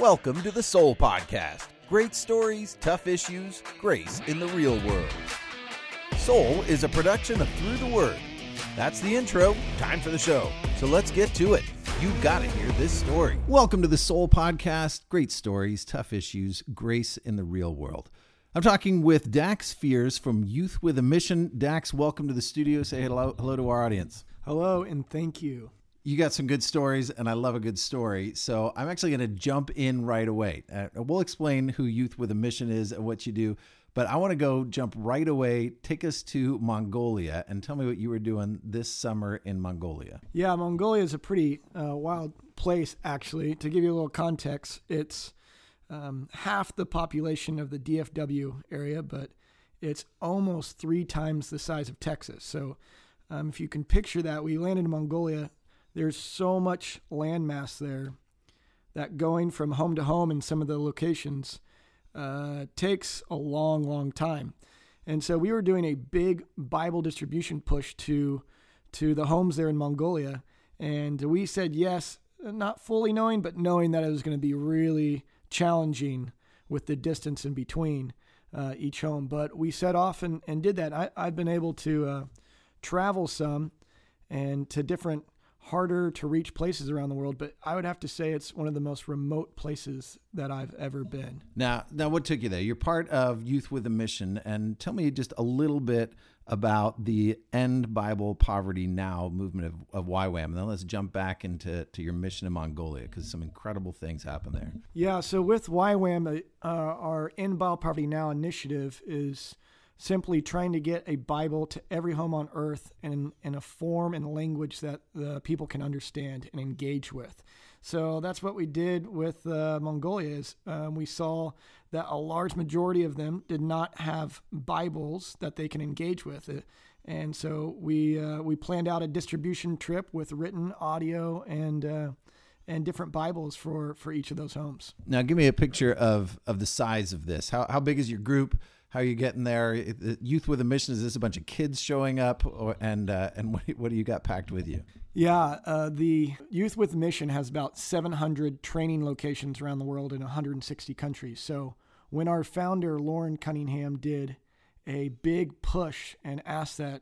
Welcome to the Soul Podcast. Great stories, tough issues, grace in the real world. Soul is a production of Through the Word. That's the intro. Time for the show. So let's get to it. You've got to hear this story. Welcome to the Soul Podcast. Great stories, tough issues, grace in the real world. I'm talking with Dax Fears from Youth with a Mission. Dax, welcome to the studio. Say hello, hello to our audience. Hello, and thank you you got some good stories, and I love a good story. So I'm actually going to jump in right away. Uh, we'll explain who Youth with a Mission is and what you do, but I want to go jump right away. Take us to Mongolia and tell me what you were doing this summer in Mongolia. Yeah, Mongolia is a pretty uh, wild place, actually. To give you a little context, it's um, half the population of the DFW area, but it's almost three times the size of Texas. So um, if you can picture that, we landed in Mongolia there's so much landmass there that going from home to home in some of the locations uh, takes a long, long time. And so we were doing a big Bible distribution push to to the homes there in Mongolia, and we said yes, not fully knowing, but knowing that it was going to be really challenging with the distance in between uh, each home. But we set off and, and did that. I, I've been able to uh, travel some and to different harder to reach places around the world, but I would have to say it's one of the most remote places that I've ever been. Now, now what took you there? You're part of Youth with a Mission, and tell me just a little bit about the End Bible Poverty Now movement of, of YWAM. And then let's jump back into to your mission in Mongolia because some incredible things happen there. Yeah, so with YWAM, uh, our End Bible Poverty Now initiative is simply trying to get a Bible to every home on earth in, in a form and language that the people can understand and engage with. So that's what we did with uh, Mongolia. Is um, we saw that a large majority of them did not have Bibles that they can engage with. And so we uh, we planned out a distribution trip with written audio and uh, and different Bibles for for each of those homes. Now, give me a picture of of the size of this. How how big is your group? How are you getting there? Youth with a Mission is this a bunch of kids showing up, or, and uh, and what, what do you got packed with you? Yeah, uh, the Youth with a Mission has about 700 training locations around the world in 160 countries. So when our founder Loren Cunningham did a big push and asked that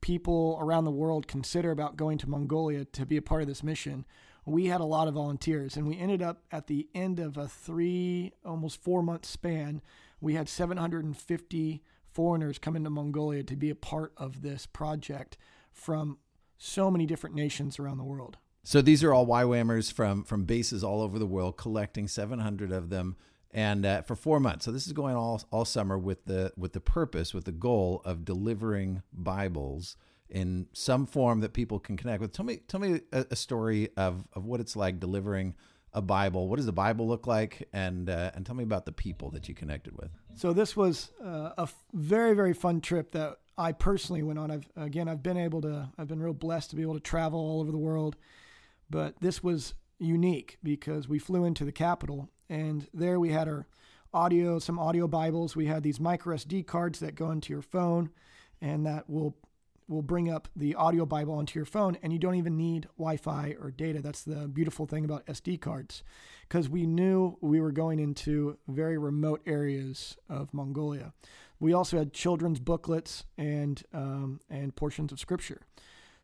people around the world consider about going to Mongolia to be a part of this mission, we had a lot of volunteers, and we ended up at the end of a three, almost four month span we had 750 foreigners come into Mongolia to be a part of this project from so many different nations around the world. So these are all YWAMers from from bases all over the world, collecting 700 of them, and uh, for four months. So this is going all all summer with the with the purpose, with the goal of delivering Bibles in some form that people can connect with. Tell me tell me a, a story of of what it's like delivering a Bible. What does the Bible look like? And uh, and tell me about the people that you connected with. So this was uh, a very very fun trip that I personally went on. I've again I've been able to I've been real blessed to be able to travel all over the world, but this was unique because we flew into the capital and there we had our audio some audio Bibles. We had these micro SD cards that go into your phone and that will will bring up the audio Bible onto your phone, and you don't even need Wi Fi or data. That's the beautiful thing about SD cards, because we knew we were going into very remote areas of Mongolia. We also had children's booklets and, um, and portions of scripture.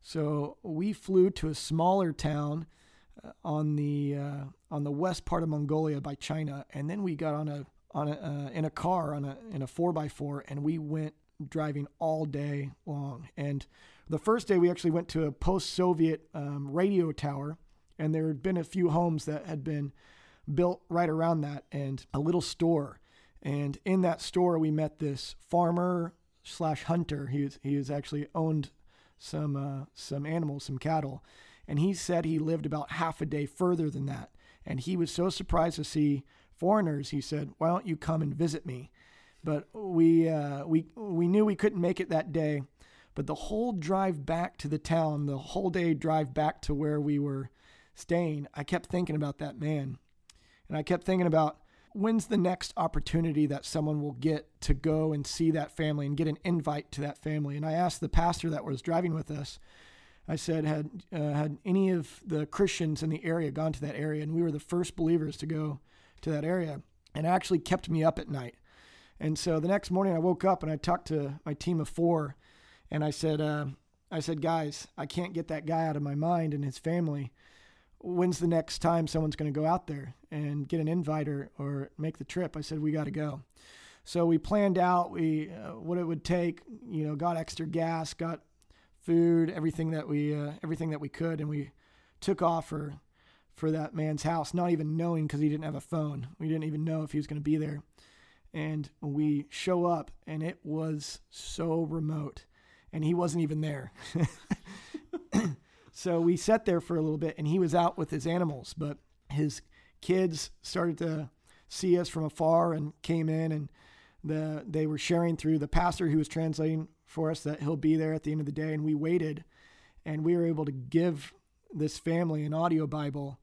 So we flew to a smaller town uh, on the uh, on the west part of Mongolia by China, and then we got on a on a, uh, in a car on a in a four by four, and we went driving all day long. And the first day, we actually went to a post Soviet um, radio tower, and there had been a few homes that had been built right around that, and a little store. And in that store, we met this farmer slash hunter. He was, he was actually owned some uh, some animals, some cattle, and he said he lived about half a day further than that. And he was so surprised to see foreigners. He said, "Why don't you come and visit me?" But we uh, we we knew we couldn't make it that day. But the whole drive back to the town, the whole day drive back to where we were staying, I kept thinking about that man, and I kept thinking about when's the next opportunity that someone will get to go and see that family and get an invite to that family. And I asked the pastor that was driving with us, I said, had uh, had any of the Christians in the area gone to that area, and we were the first believers to go to that area, and it actually kept me up at night. And so the next morning, I woke up and I talked to my team of four, and I said, uh, I said, guys, I can't get that guy out of my mind and his family. When's the next time someone's going to go out there and get an invite or, or make the trip? I said, we got to go. So we planned out we uh, what it would take. You know, got extra gas, got food, everything that we uh, everything that we could, and we took off for for that man's house, not even knowing because he didn't have a phone. We didn't even know if he was going to be there. And we show up, and it was so remote, and he wasn't even there. so we sat there for a little bit, and he was out with his animals, but his kids started to see us from afar and came in, and the they were sharing through the pastor who was translating for us that he'll be there at the end of the day. And we waited and we were able to give this family an audio Bible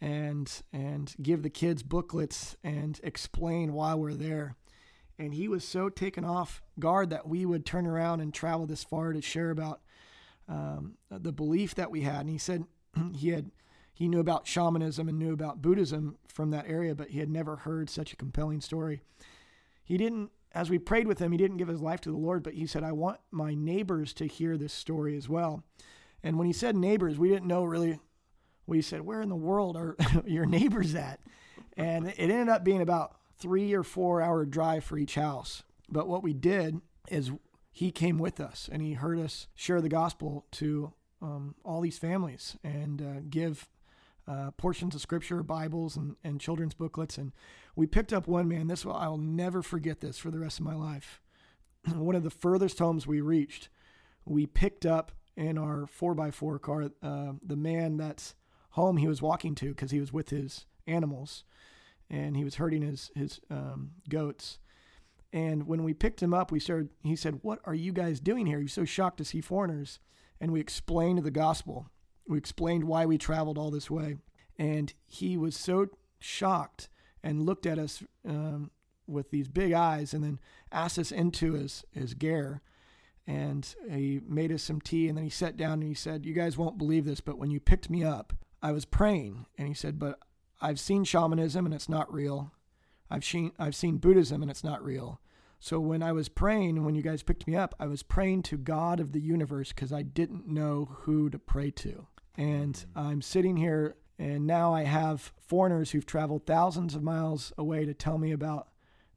and and give the kids booklets and explain why we're there. And he was so taken off guard that we would turn around and travel this far to share about um, the belief that we had. And he said he had he knew about shamanism and knew about Buddhism from that area, but he had never heard such a compelling story. He didn't as we prayed with him, he didn't give his life to the Lord, but he said, I want my neighbors to hear this story as well. And when he said neighbors, we didn't know really. We said, Where in the world are your neighbors at? And it ended up being about three or four hour drive for each house. But what we did is he came with us and he heard us share the gospel to um, all these families and uh, give uh, portions of scripture, Bibles, and, and children's booklets. And we picked up one man. This I'll never forget this for the rest of my life. one of the furthest homes we reached, we picked up in our four by four car uh, the man that's home he was walking to because he was with his animals, and he was herding his his um, goats. And when we picked him up, we started. He said, "What are you guys doing here? He's so shocked to see foreigners." And we explained the gospel we explained why we traveled all this way. And he was so shocked and looked at us um, with these big eyes and then asked us into his, his ger. And he made us some tea. And then he sat down and he said, You guys won't believe this, but when you picked me up, I was praying. And he said, But I've seen shamanism and it's not real. I've seen, I've seen Buddhism and it's not real. So when I was praying, when you guys picked me up, I was praying to God of the universe because I didn't know who to pray to. And I'm sitting here, and now I have foreigners who've traveled thousands of miles away to tell me about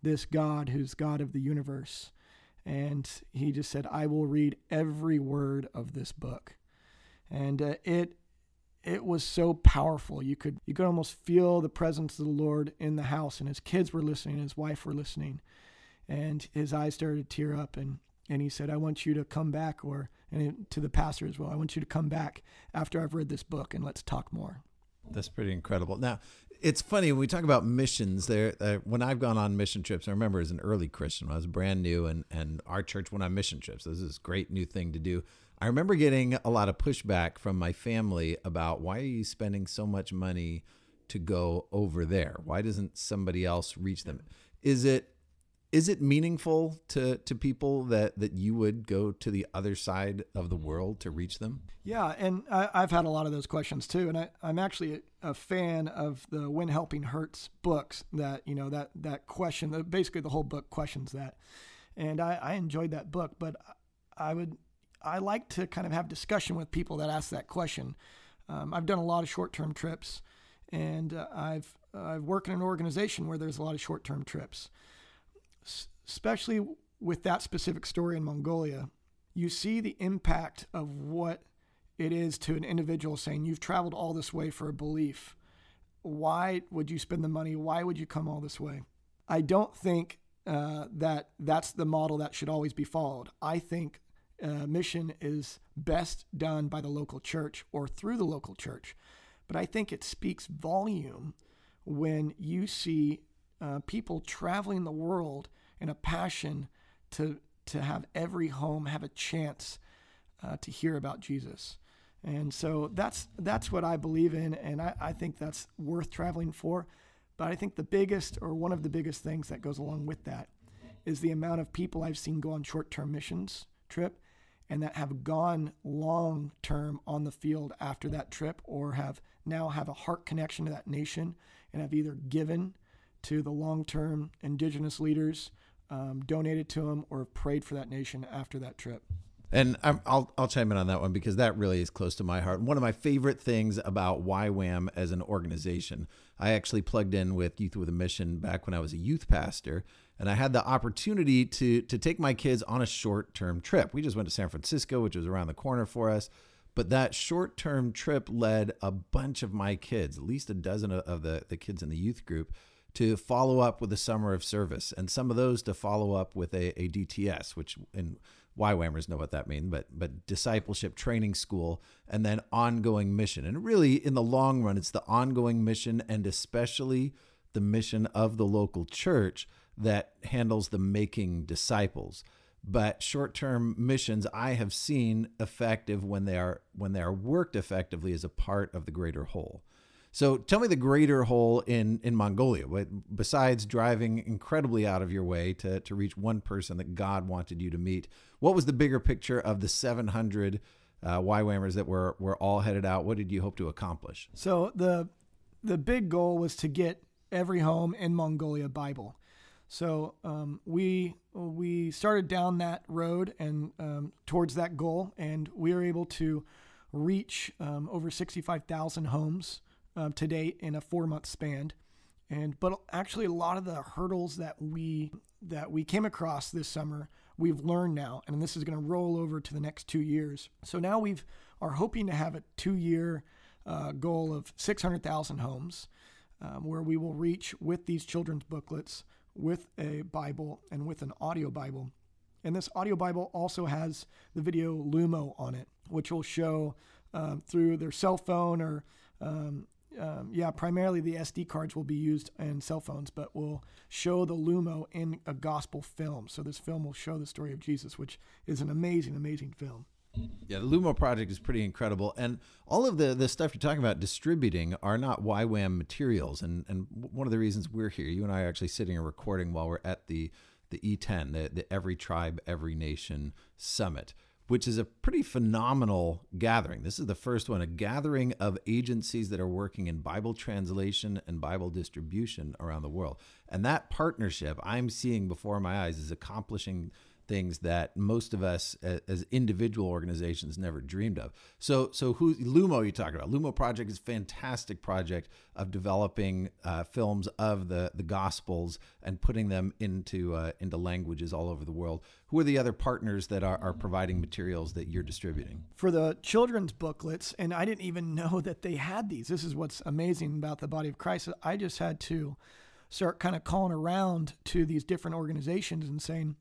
this God who's God of the universe. And he just said, I will read every word of this book. And uh, it it was so powerful. You could you could almost feel the presence of the Lord in the house, and his kids were listening, his wife were listening, and his eyes started to tear up. And and he said, I want you to come back, or and to the pastor as well, I want you to come back after I've read this book and let's talk more. That's pretty incredible. Now, it's funny when we talk about missions. There, uh, when I've gone on mission trips, I remember as an early Christian, I was brand new, and and our church went on mission trips. This is a great new thing to do. I remember getting a lot of pushback from my family about why are you spending so much money to go over there? Why doesn't somebody else reach them? Is it is it meaningful to to people that that you would go to the other side of the world to reach them yeah and I, have had a lot of those questions too and I, i'm actually a, fan of the when helping hurts books that you know that that question basically the whole book questions that and i, I enjoyed that book but i would i like to kind of have discussion with people that ask that question um, i've done a lot of short-term trips and uh, i've i've worked in an organization where there's a lot of short-term trips especially with that specific story in Mongolia, you see the impact of what it is to an individual saying, You've traveled all this way for a belief. Why would you spend the money? Why would you come all this way? I don't think uh, that that's the model that should always be followed. I think uh, mission is best done by the local church or through the local church. But I think it speaks volume when you see uh, people traveling the world in a passion to to have every home have a chance uh, to hear about Jesus. And so that's that's what I believe in, and I, I think that's worth traveling for. But I think the biggest, or one of the biggest things that goes along with that, is the amount of people I've seen go on short-term missions trip, and that have gone long term on the field after that trip or have now have a heart connection to that nation and have either given to the long term indigenous leaders, um, donated to them, or have prayed for that nation after that trip. And i will I'll chime in on that one because that really is close to my heart. One of my favorite things about YWAM as an organization, I actually plugged in with Youth with a Mission back when I was a youth pastor, and I had the opportunity to to take my kids on a short term trip. We just went to San Francisco, which was around the corner for us. But that short term trip led a bunch of my kids, at least a dozen of the, the kids in the youth group, to follow up with a summer of service, and some of those to follow up with a, a DTS, which in YWAMers know what that means, but but discipleship training school, and then ongoing mission. And really, in the long run, it's the ongoing mission, and especially the mission of the local church that handles the making disciples. But short-term missions I have seen effective when they are when they are worked effectively as a part of the greater whole. So tell me the greater whole in in Mongolia. Besides driving incredibly out of your way to to reach one person that God wanted you to meet, what was the bigger picture of the 700 uh, YWAMers that were were all headed out? What did you hope to accomplish? So the the big goal was to get every home in Mongolia Bible. So um, we we started down that road and um, towards that goal, and we were able to reach um, over 65,000 homes um, to date in a four month span. And but actually, a lot of the hurdles that we that we came across this summer, we've learned now, and this is going to roll over to the next two years. So now we've are hoping to have a two year uh, goal of 600,000 homes, um, where we will reach with these children's booklets, with a Bible, and with an audio Bible. And this audio Bible also has the video Lumo on it, which will show um, through their cell phone or um, um, yeah, primarily the SD cards will be used in cell phones, but will show the Lumo in a gospel film. So this film will show the story of Jesus, which is an amazing, amazing film. Yeah, the Lumo project is pretty incredible, and all of the the stuff you're talking about distributing are not YWAM materials. And and one of the reasons we're here, you and I are actually sitting and recording while we're at the the ETEN, the, the Every Tribe, Every Nation Summit which is a pretty phenomenal gathering. This is the first one, a gathering of agencies that are working in Bible translation and Bible distribution around the world. And that partnership I'm seeing before my eyes is accomplishing things that most of us as individual organizations never dreamed of. So, so who Lumo you talking about? Lumo Project is a fantastic project of developing uh, films of the the Gospels and putting them into uh, into languages all over the world. Who are the other partners that are, are providing materials that you're distributing? For the children's booklets, and I didn't even know that they had these. This is what's amazing about the body of Christ. I just had to start kind of calling around to these different organizations and saying,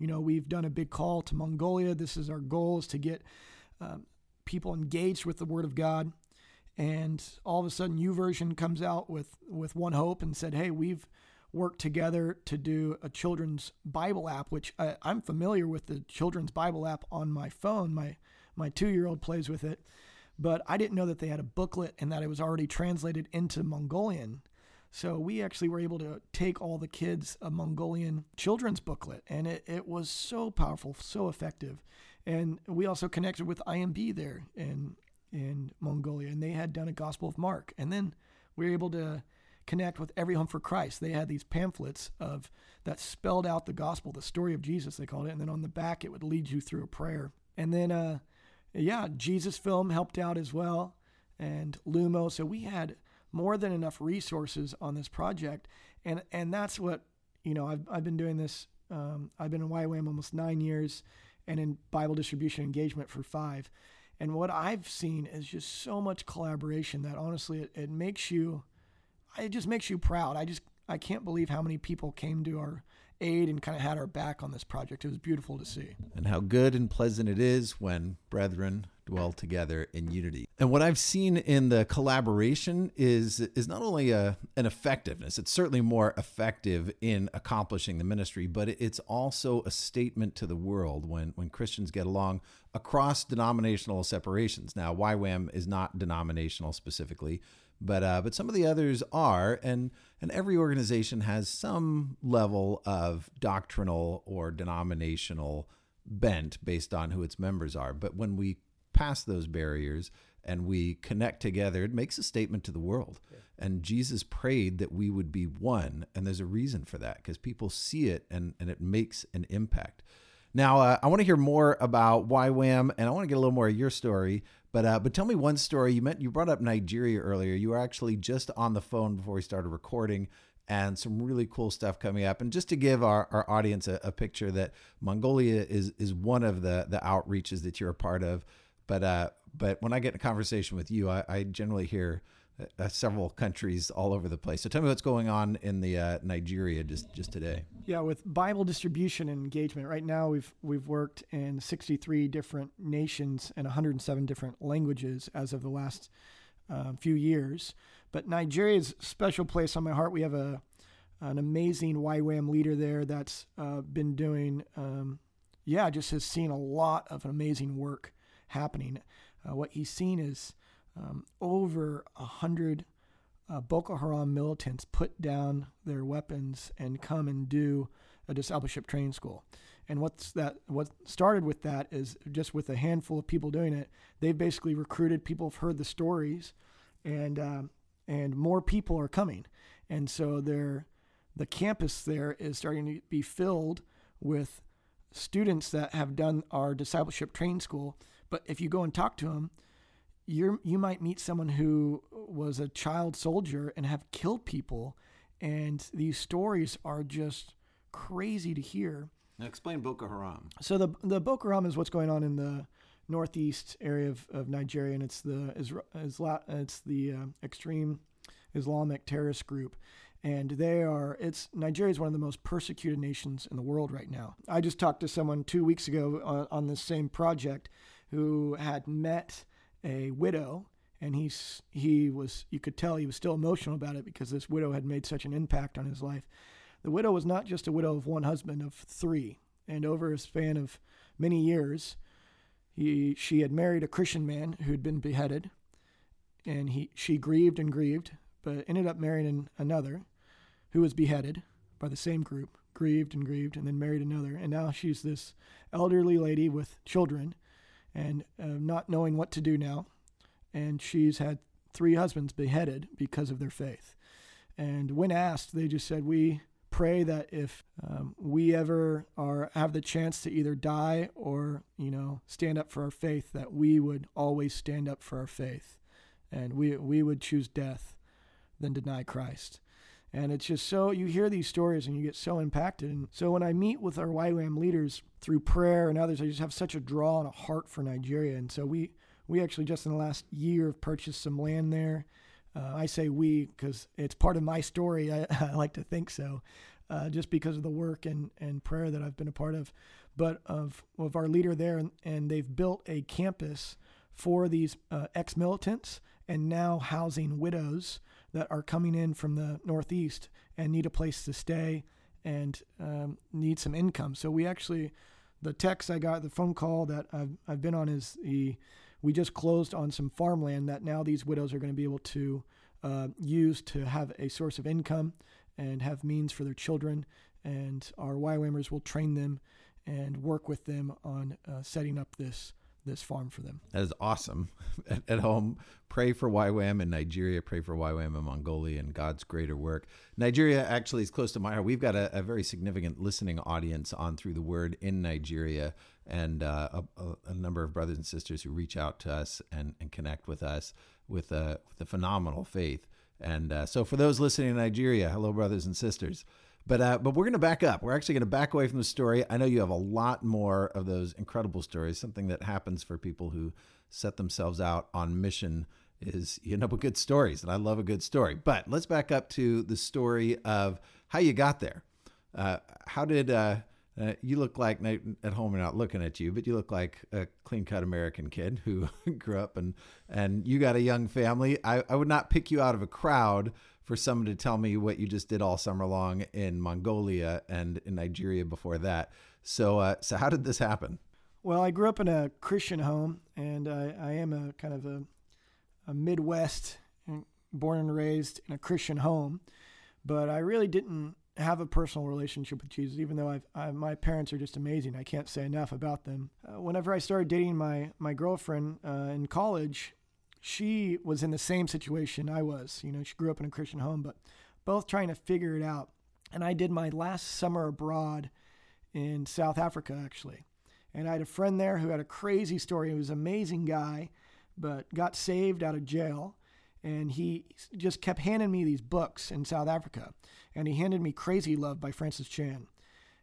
you know, we've done a big call to Mongolia. This is our goal is to get um, people engaged with the Word of God. And all of a sudden, YouVersion comes out with with One Hope and said, "Hey, we've worked together to do a children's Bible app, which I, I'm familiar with the children's Bible app on my phone. My my two year old plays with it, but I didn't know that they had a booklet and that it was already translated into Mongolian. So we actually were able to take all the kids a Mongolian children's booklet, and it, it was so powerful, so effective. And we also connected with IMB there in in Mongolia, and they had done a Gospel of Mark. And then we were able to connect with Every Home for Christ. They had these pamphlets of that spelled out the gospel, the story of Jesus, they called it. And then on the back, it would lead you through a prayer. And then, uh, yeah, Jesus Film helped out as well, and Lumo. So we had more than enough resources on this project, and and that's what you know. I've I've been doing this. Um, I've been in YWAM almost nine years, and in Bible distribution engagement for five. And what I've seen is just so much collaboration that honestly it, it makes you, it just makes you proud. I just I can't believe how many people came to our aid and kind of had our back on this project. It was beautiful to see. And how good and pleasant it is when brethren dwell together in unity. And what I've seen in the collaboration is is not only a, an effectiveness, it's certainly more effective in accomplishing the ministry, but it's also a statement to the world when when Christians get along across denominational separations. Now, YWAM is not denominational specifically, but uh, but some of the others are, and and every organization has some level of doctrinal or denominational bent based on who its members are. But when we pass those barriers and we connect together, it makes a statement to the world. Yeah. And Jesus prayed that we would be one. And there's a reason for that because people see it and, and it makes an impact. Now, uh, I want to hear more about YWAM and I want to get a little more of your story. But uh, but tell me one story. You meant you brought up Nigeria earlier. You were actually just on the phone before we started recording, and some really cool stuff coming up. And just to give our, our audience a, a picture that Mongolia is is one of the the outreaches that you're a part of. But uh, but when I get in a conversation with you, I, I generally hear uh, several countries all over the place. So tell me what's going on in the uh, Nigeria just just today. Yeah, with Bible distribution and engagement, right now we've we've worked in 63 different nations and 107 different languages as of the last uh, few years. But Nigeria is a special place on my heart. We have a an amazing YWAM leader there that's uh, been doing, um, yeah, just has seen a lot of amazing work happening. Uh, what he's seen is um, over a hundred uh, Boko Haram militants put down their weapons and come and do a discipleship training school. And what's that? What started with that is just with a handful of people doing it. They've basically recruited people have heard the stories, and um, and more people are coming, and so they're the campus there is starting to be filled with students that have done our discipleship training school. But if you go and talk to them, you you might meet someone who was a child soldier and have killed people, and these stories are just crazy to hear. Now explain Boko Haram. So the the Boko Haram is what's going on in the northeast area of, of Nigeria, and it's the Isla, it's the uh, extreme Islamic terrorist group, and they are it's Nigeria is one of the most persecuted nations in the world right now. I just talked to someone two weeks ago on, on this same project who had met a widow and he's he was you could tell he was still emotional about it because this widow had made such an impact on his life. The widow was not just a widow of one husband of three, and over a span of many years, he she had married a Christian man who had been beheaded, and he she grieved and grieved, but ended up marrying another, who was beheaded by the same group, grieved and grieved, and then married another, and now she's this elderly lady with children and uh, not knowing what to do now. And she's had three husbands beheaded because of their faith. And when asked, they just said, We pray that if um, we ever are have the chance to either die or you know stand up for our faith that we would always stand up for our faith and we we would choose death than deny Christ and it's just so you hear these stories and you get so impacted. And so when I meet with our YWAM leaders through prayer and others, I just have such a draw and a heart for Nigeria. And so we we actually just in the last year have purchased some land there. Uh, I say we because it's part of my story. I, I like to think so, uh, just because of the work and, and prayer that I've been a part of. But of of our leader there, and, and they've built a campus for these uh, ex militants and now housing widows that are coming in from the Northeast and need a place to stay and um, need some income. So we actually, the text I got, the phone call that I've, I've been on is the, we just closed on some farmland that now these widows are going to be able to uh, use to have a source of income and have means for their children. And our YWAMers will train them and work with them on uh, setting up this this farm for them. That is awesome. At, at, home, pray for YWAM in Nigeria, pray for YWAM in Mongolia and God's greater work. Nigeria actually is close to my heart. We've got a, a very significant listening audience on Through the Word in Nigeria and uh, a, a, number of brothers and sisters who reach out to us and, and connect with us with a, with a phenomenal faith. And uh, so for those listening in Nigeria, hello, brothers and sisters. But uh, but we're going to back up. We're actually going to back away from the story. I know you have a lot more of those incredible stories. Something that happens for people who set themselves out on mission is you end up with good stories, and I love a good story. But let's back up to the story of how you got there. Uh, how did uh, uh, you look like at home? We're not looking at you, but you look like a clean-cut American kid who grew up and and you got a young family. I, I would not pick you out of a crowd for someone to tell me what you just did all summer long in Mongolia and in Nigeria before that. So, uh, so how did this happen? Well, I grew up in a Christian home, and I, I am a kind of a, a Midwest, born and raised in a Christian home. But I really didn't have a personal relationship with Jesus, even though I've, I, my parents are just amazing. I can't say enough about them. Uh, whenever I started dating my, my girlfriend uh, in college, she was in the same situation I was. You know, she grew up in a Christian home, but both trying to figure it out. And I did my last summer abroad in South Africa, actually. And I had a friend there who had a crazy story. He was an amazing guy, but got saved out of jail. And he just kept handing me these books in South Africa. And he handed me Crazy Love by Francis Chan.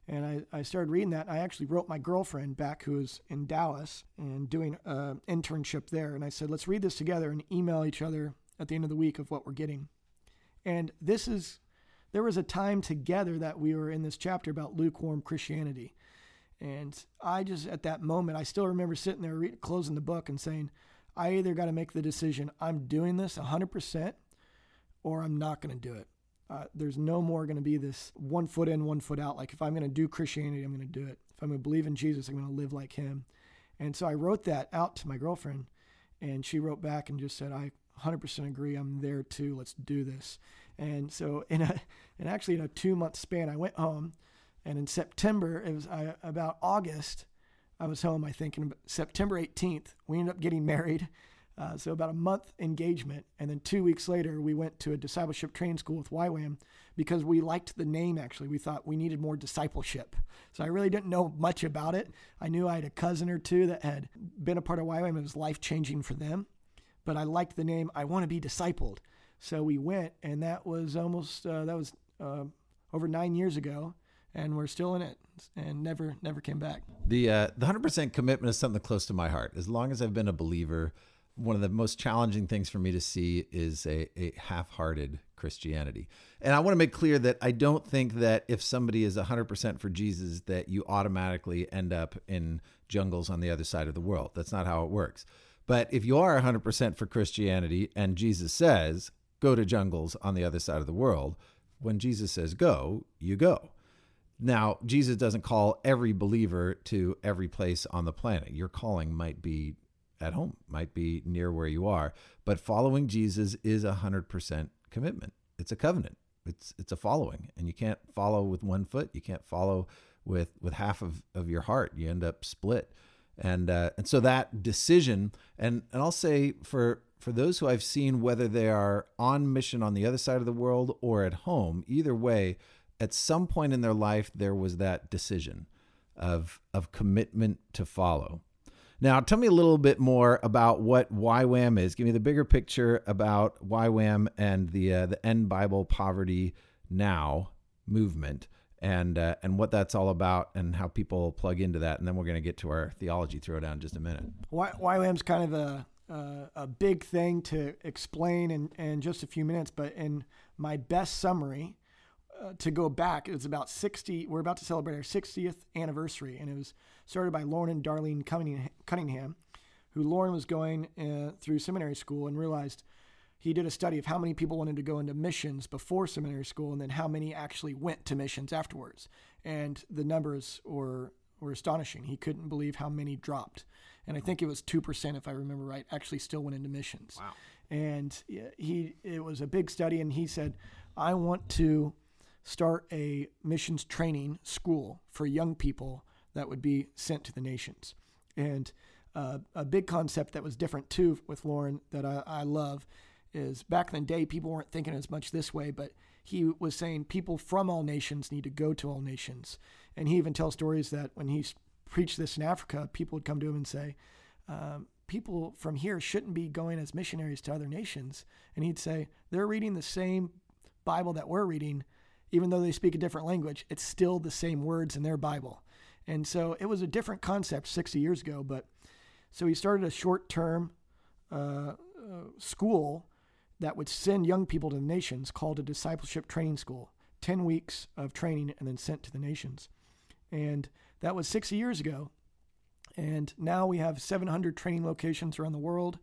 And I, I started reading that. I actually wrote my girlfriend back, who was in Dallas and doing an internship there. And I said, let's read this together and email each other at the end of the week of what we're getting. And this is, there was a time together that we were in this chapter about lukewarm Christianity. And I just, at that moment, I still remember sitting there re- closing the book and saying, I either got to make the decision, I'm doing this 100%, or I'm not going to do it. Uh, there's no more going to be this one foot in, one foot out. Like if I'm going to do Christianity, I'm going to do it. If I'm going to believe in Jesus, I'm going to live like Him. And so I wrote that out to my girlfriend, and she wrote back and just said, "I 100% agree. I'm there too. Let's do this." And so in a, and actually in a two month span, I went home, and in September, it was I, about August, I was home. I think in September 18th, we ended up getting married uh, so about a month engagement, and then two weeks later, we went to a discipleship training school with YWAM because we liked the name. Actually, we thought we needed more discipleship. So I really didn't know much about it. I knew I had a cousin or two that had been a part of YWAM. It was life changing for them, but I liked the name. I want to be discipled. So we went, and that was almost uh, that was uh, over nine years ago, and we're still in it and never never came back. The uh, the hundred percent commitment is something close to my heart. As long as I've been a believer one of the most challenging things for me to see is a, a half hearted Christianity. And I want to make clear that I don't think that if somebody is 100% for Jesus, that you automatically end up in jungles on the other side of the world. That's not how it works. But if you are 100% for Christianity and Jesus says, go to jungles on the other side of the world, when Jesus says go, you go. Now, Jesus doesn't call every believer to every place on the planet. Your calling might be at home, might be near where you are. But following Jesus is a hundred percent commitment. It's a covenant. It's it's a following, and you can't follow with one foot. You can't follow with with half of, of your heart. You end up split, and uh, and so that decision, and and I'll say for for those who I've seen, whether they are on mission on the other side of the world or at home, either way, at some point in their life there was that decision of of commitment to follow. Now, tell me a little bit more about what YWAM is. Give me the bigger picture about YWAM and the uh, the End Bible Poverty Now movement, and uh, and what that's all about, and how people plug into that. And then we're going to get to our theology throwdown in just a minute. YWAM's kind of a uh, a big thing to explain in, in just a few minutes, but in my best summary, uh, to go back, it was about 60. We're about to celebrate our 60th anniversary, and it was started by Loren and Darlene Cunningham, who Lauren was going uh, through seminary school and realized he did a study of how many people wanted to go into missions before seminary school and then how many actually went to missions afterwards. And the numbers were, were astonishing. He couldn't believe how many dropped. And I think it was 2%, if I remember right, actually still went into missions. Wow. And he, it was a big study, and he said, I want to start a missions training school for young people that would be sent to the nations. And uh, a big concept that was different too with Loren that I, I love is back in the day, people weren't thinking as much this way, but he was saying people from all nations need to go to all nations. And he even tells stories that when he preached this in Africa, people would come to him and say, um, people from here shouldn't be going as missionaries to other nations. And he'd say, they're reading the same Bible that we're reading, even though they speak a different language, it's still the same words in their Bible. And so it was a different concept 60 years ago. But so he started a short term uh, uh, school that would send young people to the nations called a discipleship training school 10 weeks of training and then sent to the nations. And that was 60 years ago. And now we have 700 training locations around the world.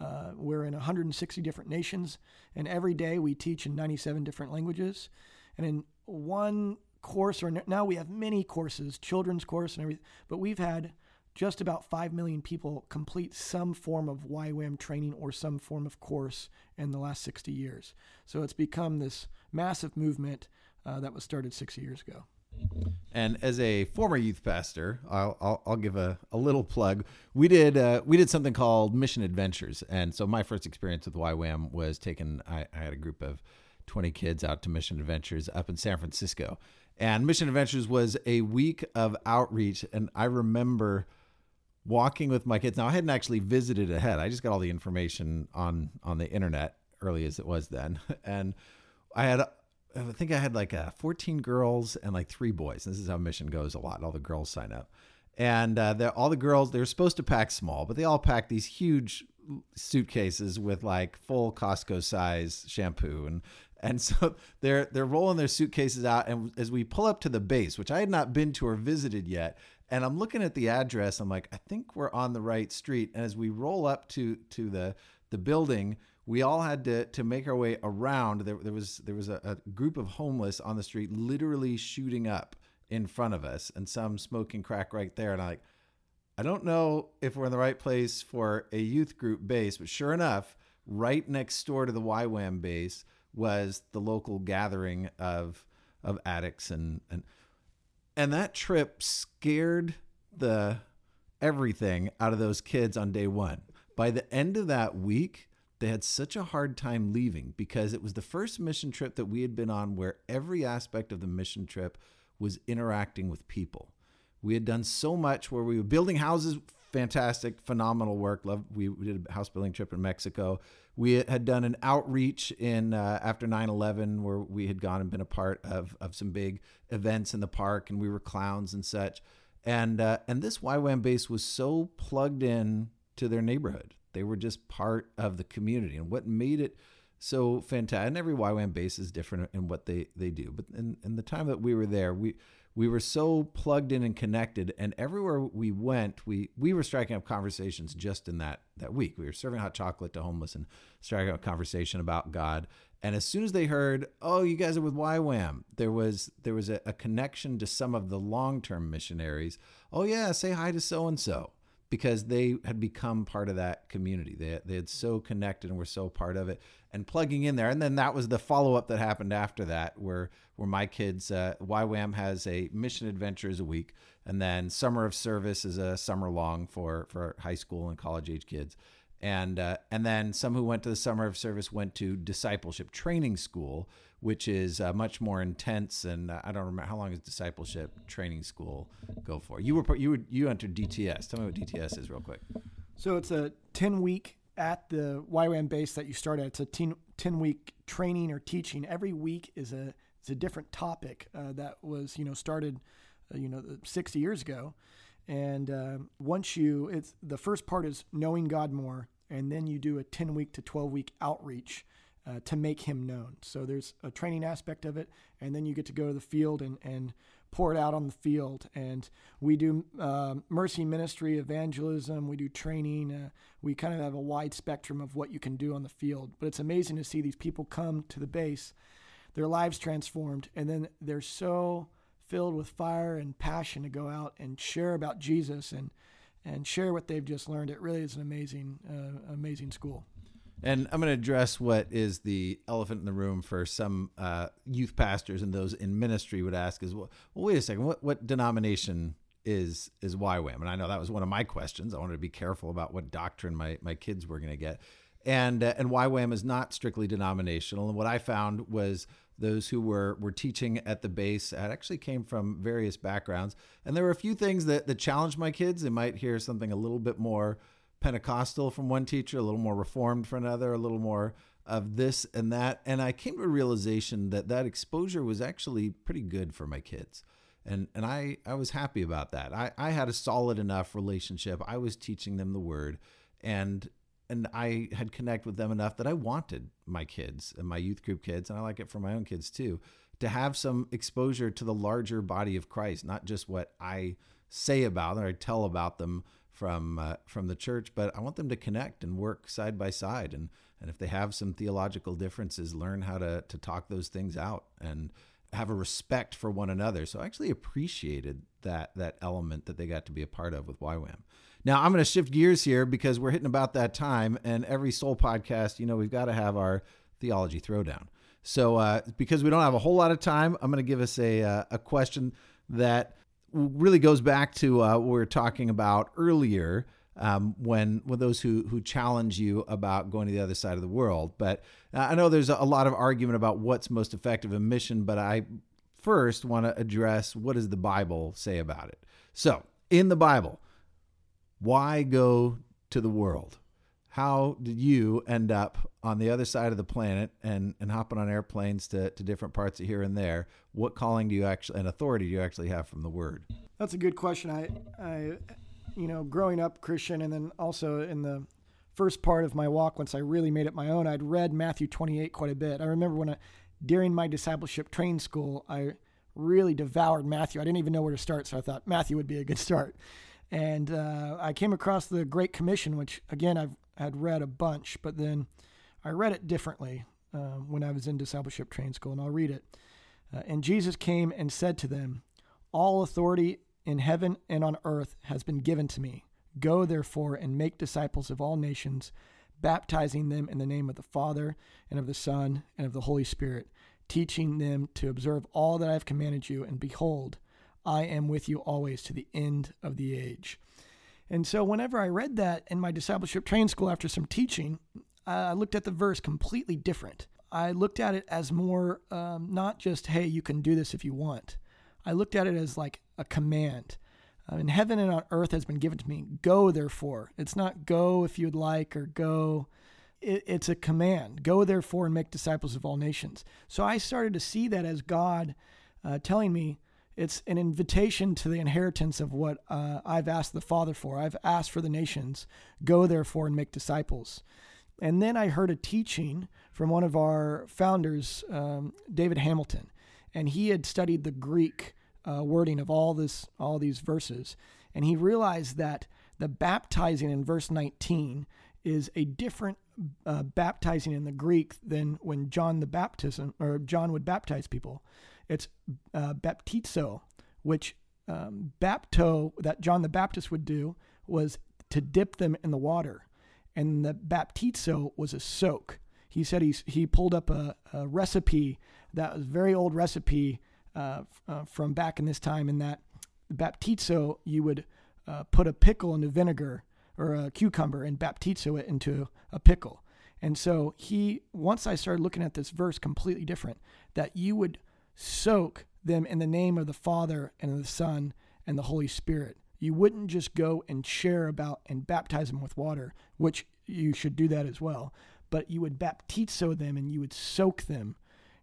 Uh, we're in 160 different nations, and every day we teach in 97 different languages. And in one course, or now we have many courses, children's course and everything, but we've had just about 5 million people complete some form of YWAM training or some form of course in the last 60 years. So it's become this massive movement uh, that was started 60 years ago. And as a former youth pastor, I'll, I'll, I'll give a, a little plug. We did uh, we did something called Mission Adventures, and so my first experience with YWAM was taking. I, I had a group of twenty kids out to Mission Adventures up in San Francisco, and Mission Adventures was a week of outreach. And I remember walking with my kids. Now I hadn't actually visited ahead. I just got all the information on on the internet early as it was then, and I had I think I had like uh, 14 girls and like three boys. This is how mission goes a lot. All the girls sign up, and uh, all the girls they're supposed to pack small, but they all pack these huge suitcases with like full Costco size shampoo and and so they're they're rolling their suitcases out and as we pull up to the base which I had not been to or visited yet and I'm looking at the address I'm like I think we're on the right street and as we roll up to to the the building we all had to to make our way around. There, there was there was a, a, group of homeless on the street, literally shooting up in front of us, and some smoking crack right there. And I'm like, I don't know if we're in the right place for a youth group base, but sure enough, right next door to the YWAM base was the local gathering of of addicts and and and that trip scared the everything out of those kids on day one. By the end of that week, they had such a hard time leaving because it was the first mission trip that we had been on where every aspect of the mission trip was interacting with people. We had done so much where we were building houses, fantastic, phenomenal work. Love. We, we did a house building trip in Mexico. We had done an outreach in uh, after 9/11 where we had gone and been a part of of some big events in the park, and we were clowns and such. And uh, and this YWAM base was so plugged in to their neighborhood. They were just part of the community. And what made it so fantastic, and every YWAM base is different in what they, they do. But in, in the time that we were there, we, we were so plugged in and connected and everywhere we went we we were striking up conversations just in that that week. We were serving hot chocolate to homeless and striking up a conversation about god. And as soon as they heard oh you guys are with YWAM there was there was a, a connection to some of the long-term missionaries. Oh yeah say hi to so and so because they had become part of that community. They, they had so connected and were so part of it and plugging in there. And then that was the follow up that happened after that, where where my kids, uh, YWAM has a mission adventures a week, and then summer of service is a summer long for for high school and college age kids. And uh, and then some who went to the summer of service went to discipleship training school, which is uh, much more intense. And uh, I don't remember how long is discipleship training school go for. You were you were, you entered DTS. Tell me what DTS is real quick. So it's a ten week at the YWAM base that you start at. It's a 10, 10 week training or teaching. Every week is a it's a different topic uh, that was you know started uh, you know 60 years ago. And uh, once you, it's the first part is knowing God more, and then you do a 10 week to 12 week outreach uh, to make him known. So there's a training aspect of it, and then you get to go to the field and, and pour it out on the field. And we do uh, mercy ministry, evangelism, we do training. Uh, we kind of have a wide spectrum of what you can do on the field. But it's amazing to see these people come to the base, their lives transformed, and then they're so filled with fire and passion to go out and share about Jesus and and share what they've just learned. It really is an amazing, uh, amazing school. And I'm going to address what is the elephant in the room for some uh, youth pastors and those in ministry would ask is, well, well, wait a second, what, what denomination is is YWAM? And I know that was one of my questions. I wanted to be careful about what doctrine my, my kids were going to get. And, uh, and YWAM is not strictly denominational. And what I found was those who were were teaching at the base that actually came from various backgrounds. And there were a few things that, that challenged my kids. They might hear something a little bit more – Pentecostal from one teacher, a little more Reformed from another, a little more of this and that. And I came to a realization that that exposure was actually pretty good for my kids. And, and I, I was happy about that. I, I had a solid enough relationship. I was teaching them the word and and I had connect with them enough that I wanted my kids and my youth group kids, and I like it for my own kids too, to have some exposure to the larger body of Christ, not just what I say about them or I tell about them, from uh, from the church, but I want them to connect and work side by side, and and if they have some theological differences, learn how to to talk those things out and have a respect for one another. So I actually appreciated that that element that they got to be a part of with YWAM. Now I'm going to shift gears here because we're hitting about that time, and every Soul podcast, you know, we've got to have our theology throwdown. So uh, because we don't have a whole lot of time, I'm going to give us a uh, a question that really goes back to uh, what we were talking about earlier um, when with those who who challenge you about going to the other side of the world. But uh, I know there's a lot of argument about what's most effective in mission, but I first want to address what does the Bible say about it. So in the Bible, why go to the world? How did you end up on the other side of the planet and, and hopping on airplanes to, to different parts of here and there? What calling do you actually and authority do you actually have from the Word? That's a good question. I, I you know, growing up Christian and then also in the first part of my walk, once I really made it my own, I'd read Matthew 28 quite a bit. I remember when I, during my discipleship training school, I really devoured Matthew. I didn't even know where to start, so I thought Matthew would be a good start. And uh, I came across the Great Commission, which again I've had read a bunch, but then I read it differently uh, when I was in discipleship training school, and I'll read it. Uh, and Jesus came and said to them, All authority in heaven and on earth has been given to me. Go therefore and make disciples of all nations, baptizing them in the name of the Father and of the Son and of the Holy Spirit, teaching them to observe all that I have commanded you. And behold, I am with you always to the end of the age. And so, whenever I read that in my discipleship training school after some teaching, I looked at the verse completely different. I looked at it as more um, not just, hey, you can do this if you want. I looked at it as like a command. In heaven and on earth has been given to me. Go, therefore. It's not go if you'd like or go. It, it's a command. Go, therefore, and make disciples of all nations. So I started to see that as God uh, telling me it's an invitation to the inheritance of what uh, I've asked the Father for. I've asked for the nations. Go, therefore, and make disciples. And then I heard a teaching from one of our founders, um, David Hamilton, and he had studied the Greek uh, wording of all this all these verses and he realized that the baptizing in verse 19 is a different uh, baptizing in the Greek than when John the baptism or John would baptize people. It's uh, baptizo, which um, bapto that John the Baptist would do was to dip them in the water, and the baptizo was a soak. He said he he pulled up a, a recipe that was a very old recipe uh, uh, from back in this time in that baptizo, you would uh, put a pickle into vinegar or a cucumber and baptizo it into a pickle. And so he, once I started looking at this verse completely different, that you would soak them in the name of the Father and of the Son and the Holy Spirit. You wouldn't just go and share about and baptize them with water, which you should do that as well, but you would baptizo them and you would soak them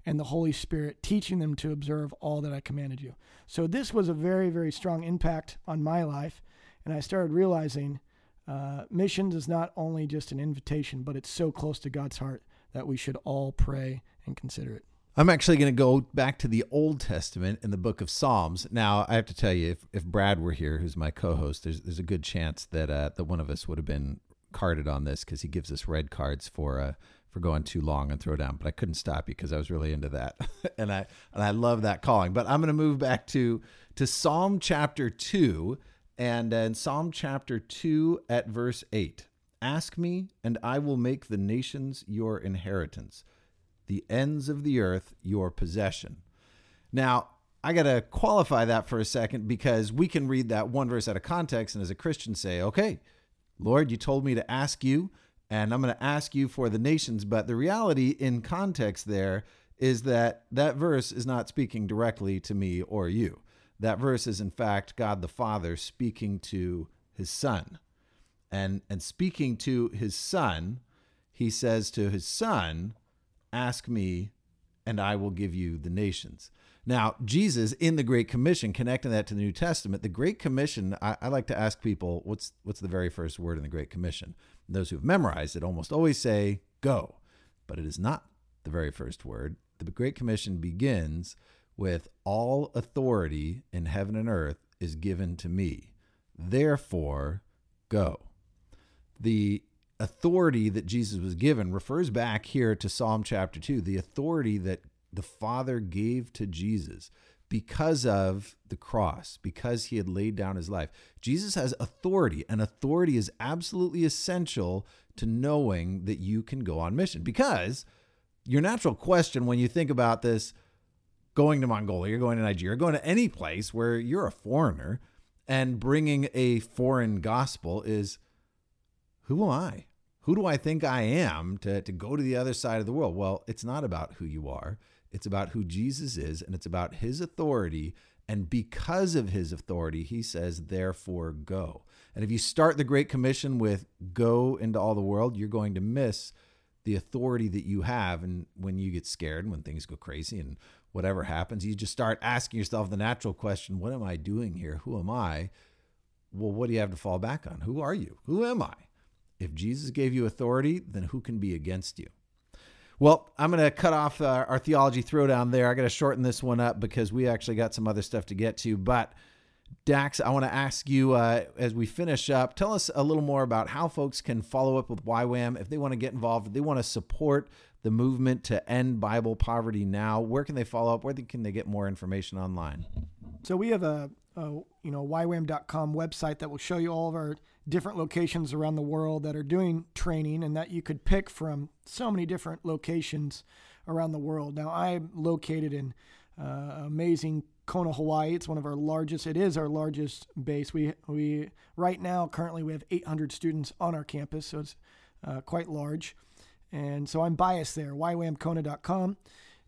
and the Holy Spirit, teaching them to observe all that I commanded you. So this was a very, very strong impact on my life. And I started realizing uh, missions is not only just an invitation, but it's so close to God's heart that we should all pray and consider it. I'm actually going to go back to the Old Testament in the book of Psalms. Now, I have to tell you, if, if Brad were here, who's my co-host, there's there's a good chance that uh, that one of us would have been carded on this because he gives us red cards for uh, for going too long and throw down, but I couldn't stop you because I was really into that, and I and I love that calling. But I'm going to move back to to Psalm chapter two, and uh, in Psalm chapter two at verse eight, ask me, and I will make the nations your inheritance, the ends of the earth your possession. Now. I got to qualify that for a second because we can read that one verse out of context and as a Christian say, okay, Lord, you told me to ask you and I'm going to ask you for the nations. But the reality in context there is that that verse is not speaking directly to me or you. That verse is, in fact, God the Father speaking to his Son. And, and speaking to his Son, he says to his Son, Ask me, and I will give you the nations. Now, Jesus in the Great Commission, connecting that to the New Testament, the Great Commission, I, I, like to ask people, what's what's the very first word in the Great Commission? those who've memorized it almost always say go, but it is not the very first word. The Great Commission begins with all authority in heaven and earth is given to me. Therefore, go. The authority that Jesus was given refers back here to Psalm chapter 2, the authority that the Father gave to Jesus because of the cross, because he had laid down his life. Jesus has authority, and authority is absolutely essential to knowing that you can go on mission. Because your natural question when you think about this going to Mongolia, you're going to Nigeria, going to any place where you're a foreigner and bringing a foreign gospel is who am I? Who do I think I am to, to go to the other side of the world? Well, it's not about who you are. It's about who Jesus is, and it's about his authority. And because of his authority, he says, therefore go. And if you start the Great Commission with go into all the world, you're going to miss the authority that you have. And when you get scared and when things go crazy and whatever happens, you just start asking yourself the natural question what am I doing here? Who am I? Well, what do you have to fall back on? Who are you? Who am I? If Jesus gave you authority, then who can be against you? Well, I'm going to cut off uh, our theology throwdown there. I got to shorten this one up because we actually got some other stuff to get to. But Dax, I want to ask you uh, as we finish up, tell us a little more about how folks can follow up with YWAM if they want to get involved, if they want to support the movement to end Bible poverty now. Where can they follow up? Where can they get more information online? So we have a, a you know ywam.com website that will show you all of our different locations around the world that are doing training and that you could pick from so many different locations around the world. Now I'm located in uh, amazing Kona, Hawaii. It's one of our largest. It is our largest base. We we right now currently we have 800 students on our campus, so it's uh, quite large. And so I'm biased there. ywamkona.com.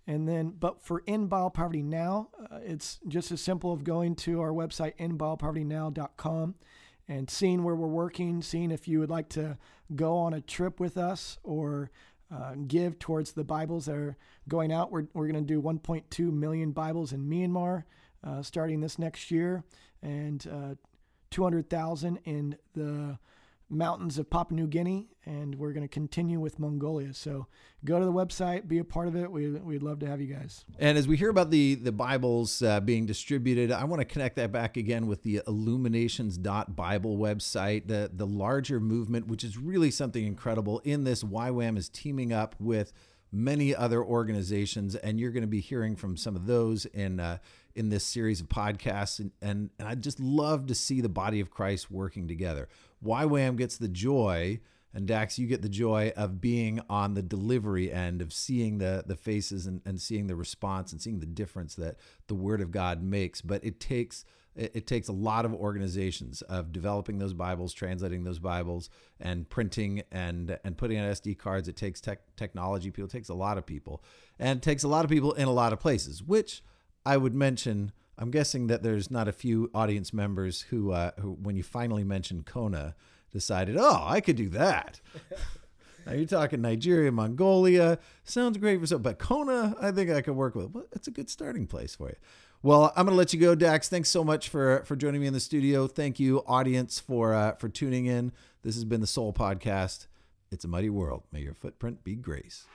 And then, but for End Bible Poverty Now, uh, it's just as simple of going to our website, endbiblepovertynow.com, and seeing where we're working, seeing if you would like to go on a trip with us or uh, give towards the Bibles that are going out. We're, we're going to do 1.2 million Bibles in Myanmar uh, starting this next year and uh, 200,000 in the mountains of Papua New Guinea, and we're going to continue with Mongolia. So go to the website, be a part of it. We, we'd love to have you guys. And as we hear about the the Bibles uh, being distributed, I want to connect that back again with the Illuminations.Bible website, the the larger movement, which is really something incredible. In this, YWAM is teaming up with many other organizations, and you're going to be hearing from some of those in uh, in this series of podcasts. And, and and I just love to see the body of Christ working together. YWAM gets the joy, and Dax, you get the joy of being on the delivery end of seeing the the faces and, and seeing the response and seeing the difference that the Word of God makes. But it takes it, takes a lot of organizations of developing those Bibles, translating those Bibles, and printing and and putting on SD cards. It takes tech, technology people. It takes a lot of people, and it takes a lot of people in a lot of places. Which I would mention. I'm guessing that there's not a few audience members who, uh, who when you finally mentioned Kona, decided, oh, I could do that. now you're talking Nigeria, Mongolia. Sounds great for some, but Kona, I think I could work with. Well, it's a good starting place for you. Well, I'm going to let you go, Dax. Thanks so much for for joining me in the studio. Thank you, audience, for uh, for tuning in. This has been the SOLE Podcast. It's a mighty world. May your footprint be grace.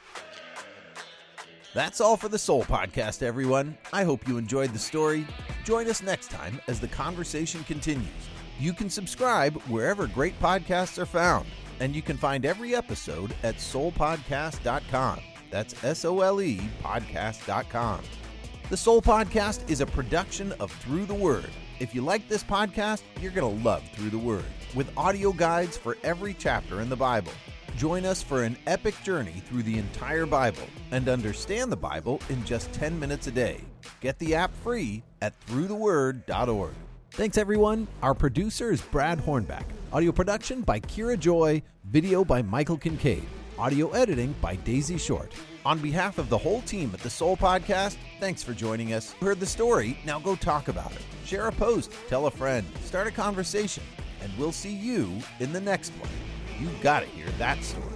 That's all for the SOLE Podcast, everyone. I hope you enjoyed the story. Join us next time as the conversation continues. You can subscribe wherever great podcasts are found, and you can find every episode at solepodcast.com. That's S O L E podcast.com. The SOLE Podcast is a production of Through the Word. If you like this podcast, you're going to love Through the Word, with audio guides for every chapter in the Bible. Join us for an epic journey through the entire Bible and understand the Bible in just 10 minutes a day. Get the app free at throughtheword.org. Thanks, everyone. Our producer is Brad Hornback. Audio production by Kira Joy. Video by Michael Kincaid. Audio editing by Daisy Short. On behalf of the whole team at the SOLE Podcast, thanks for joining us. You heard the story, now go talk about it. Share a post, tell a friend, start a conversation, and we'll see you in the next one. You gotta hear that story.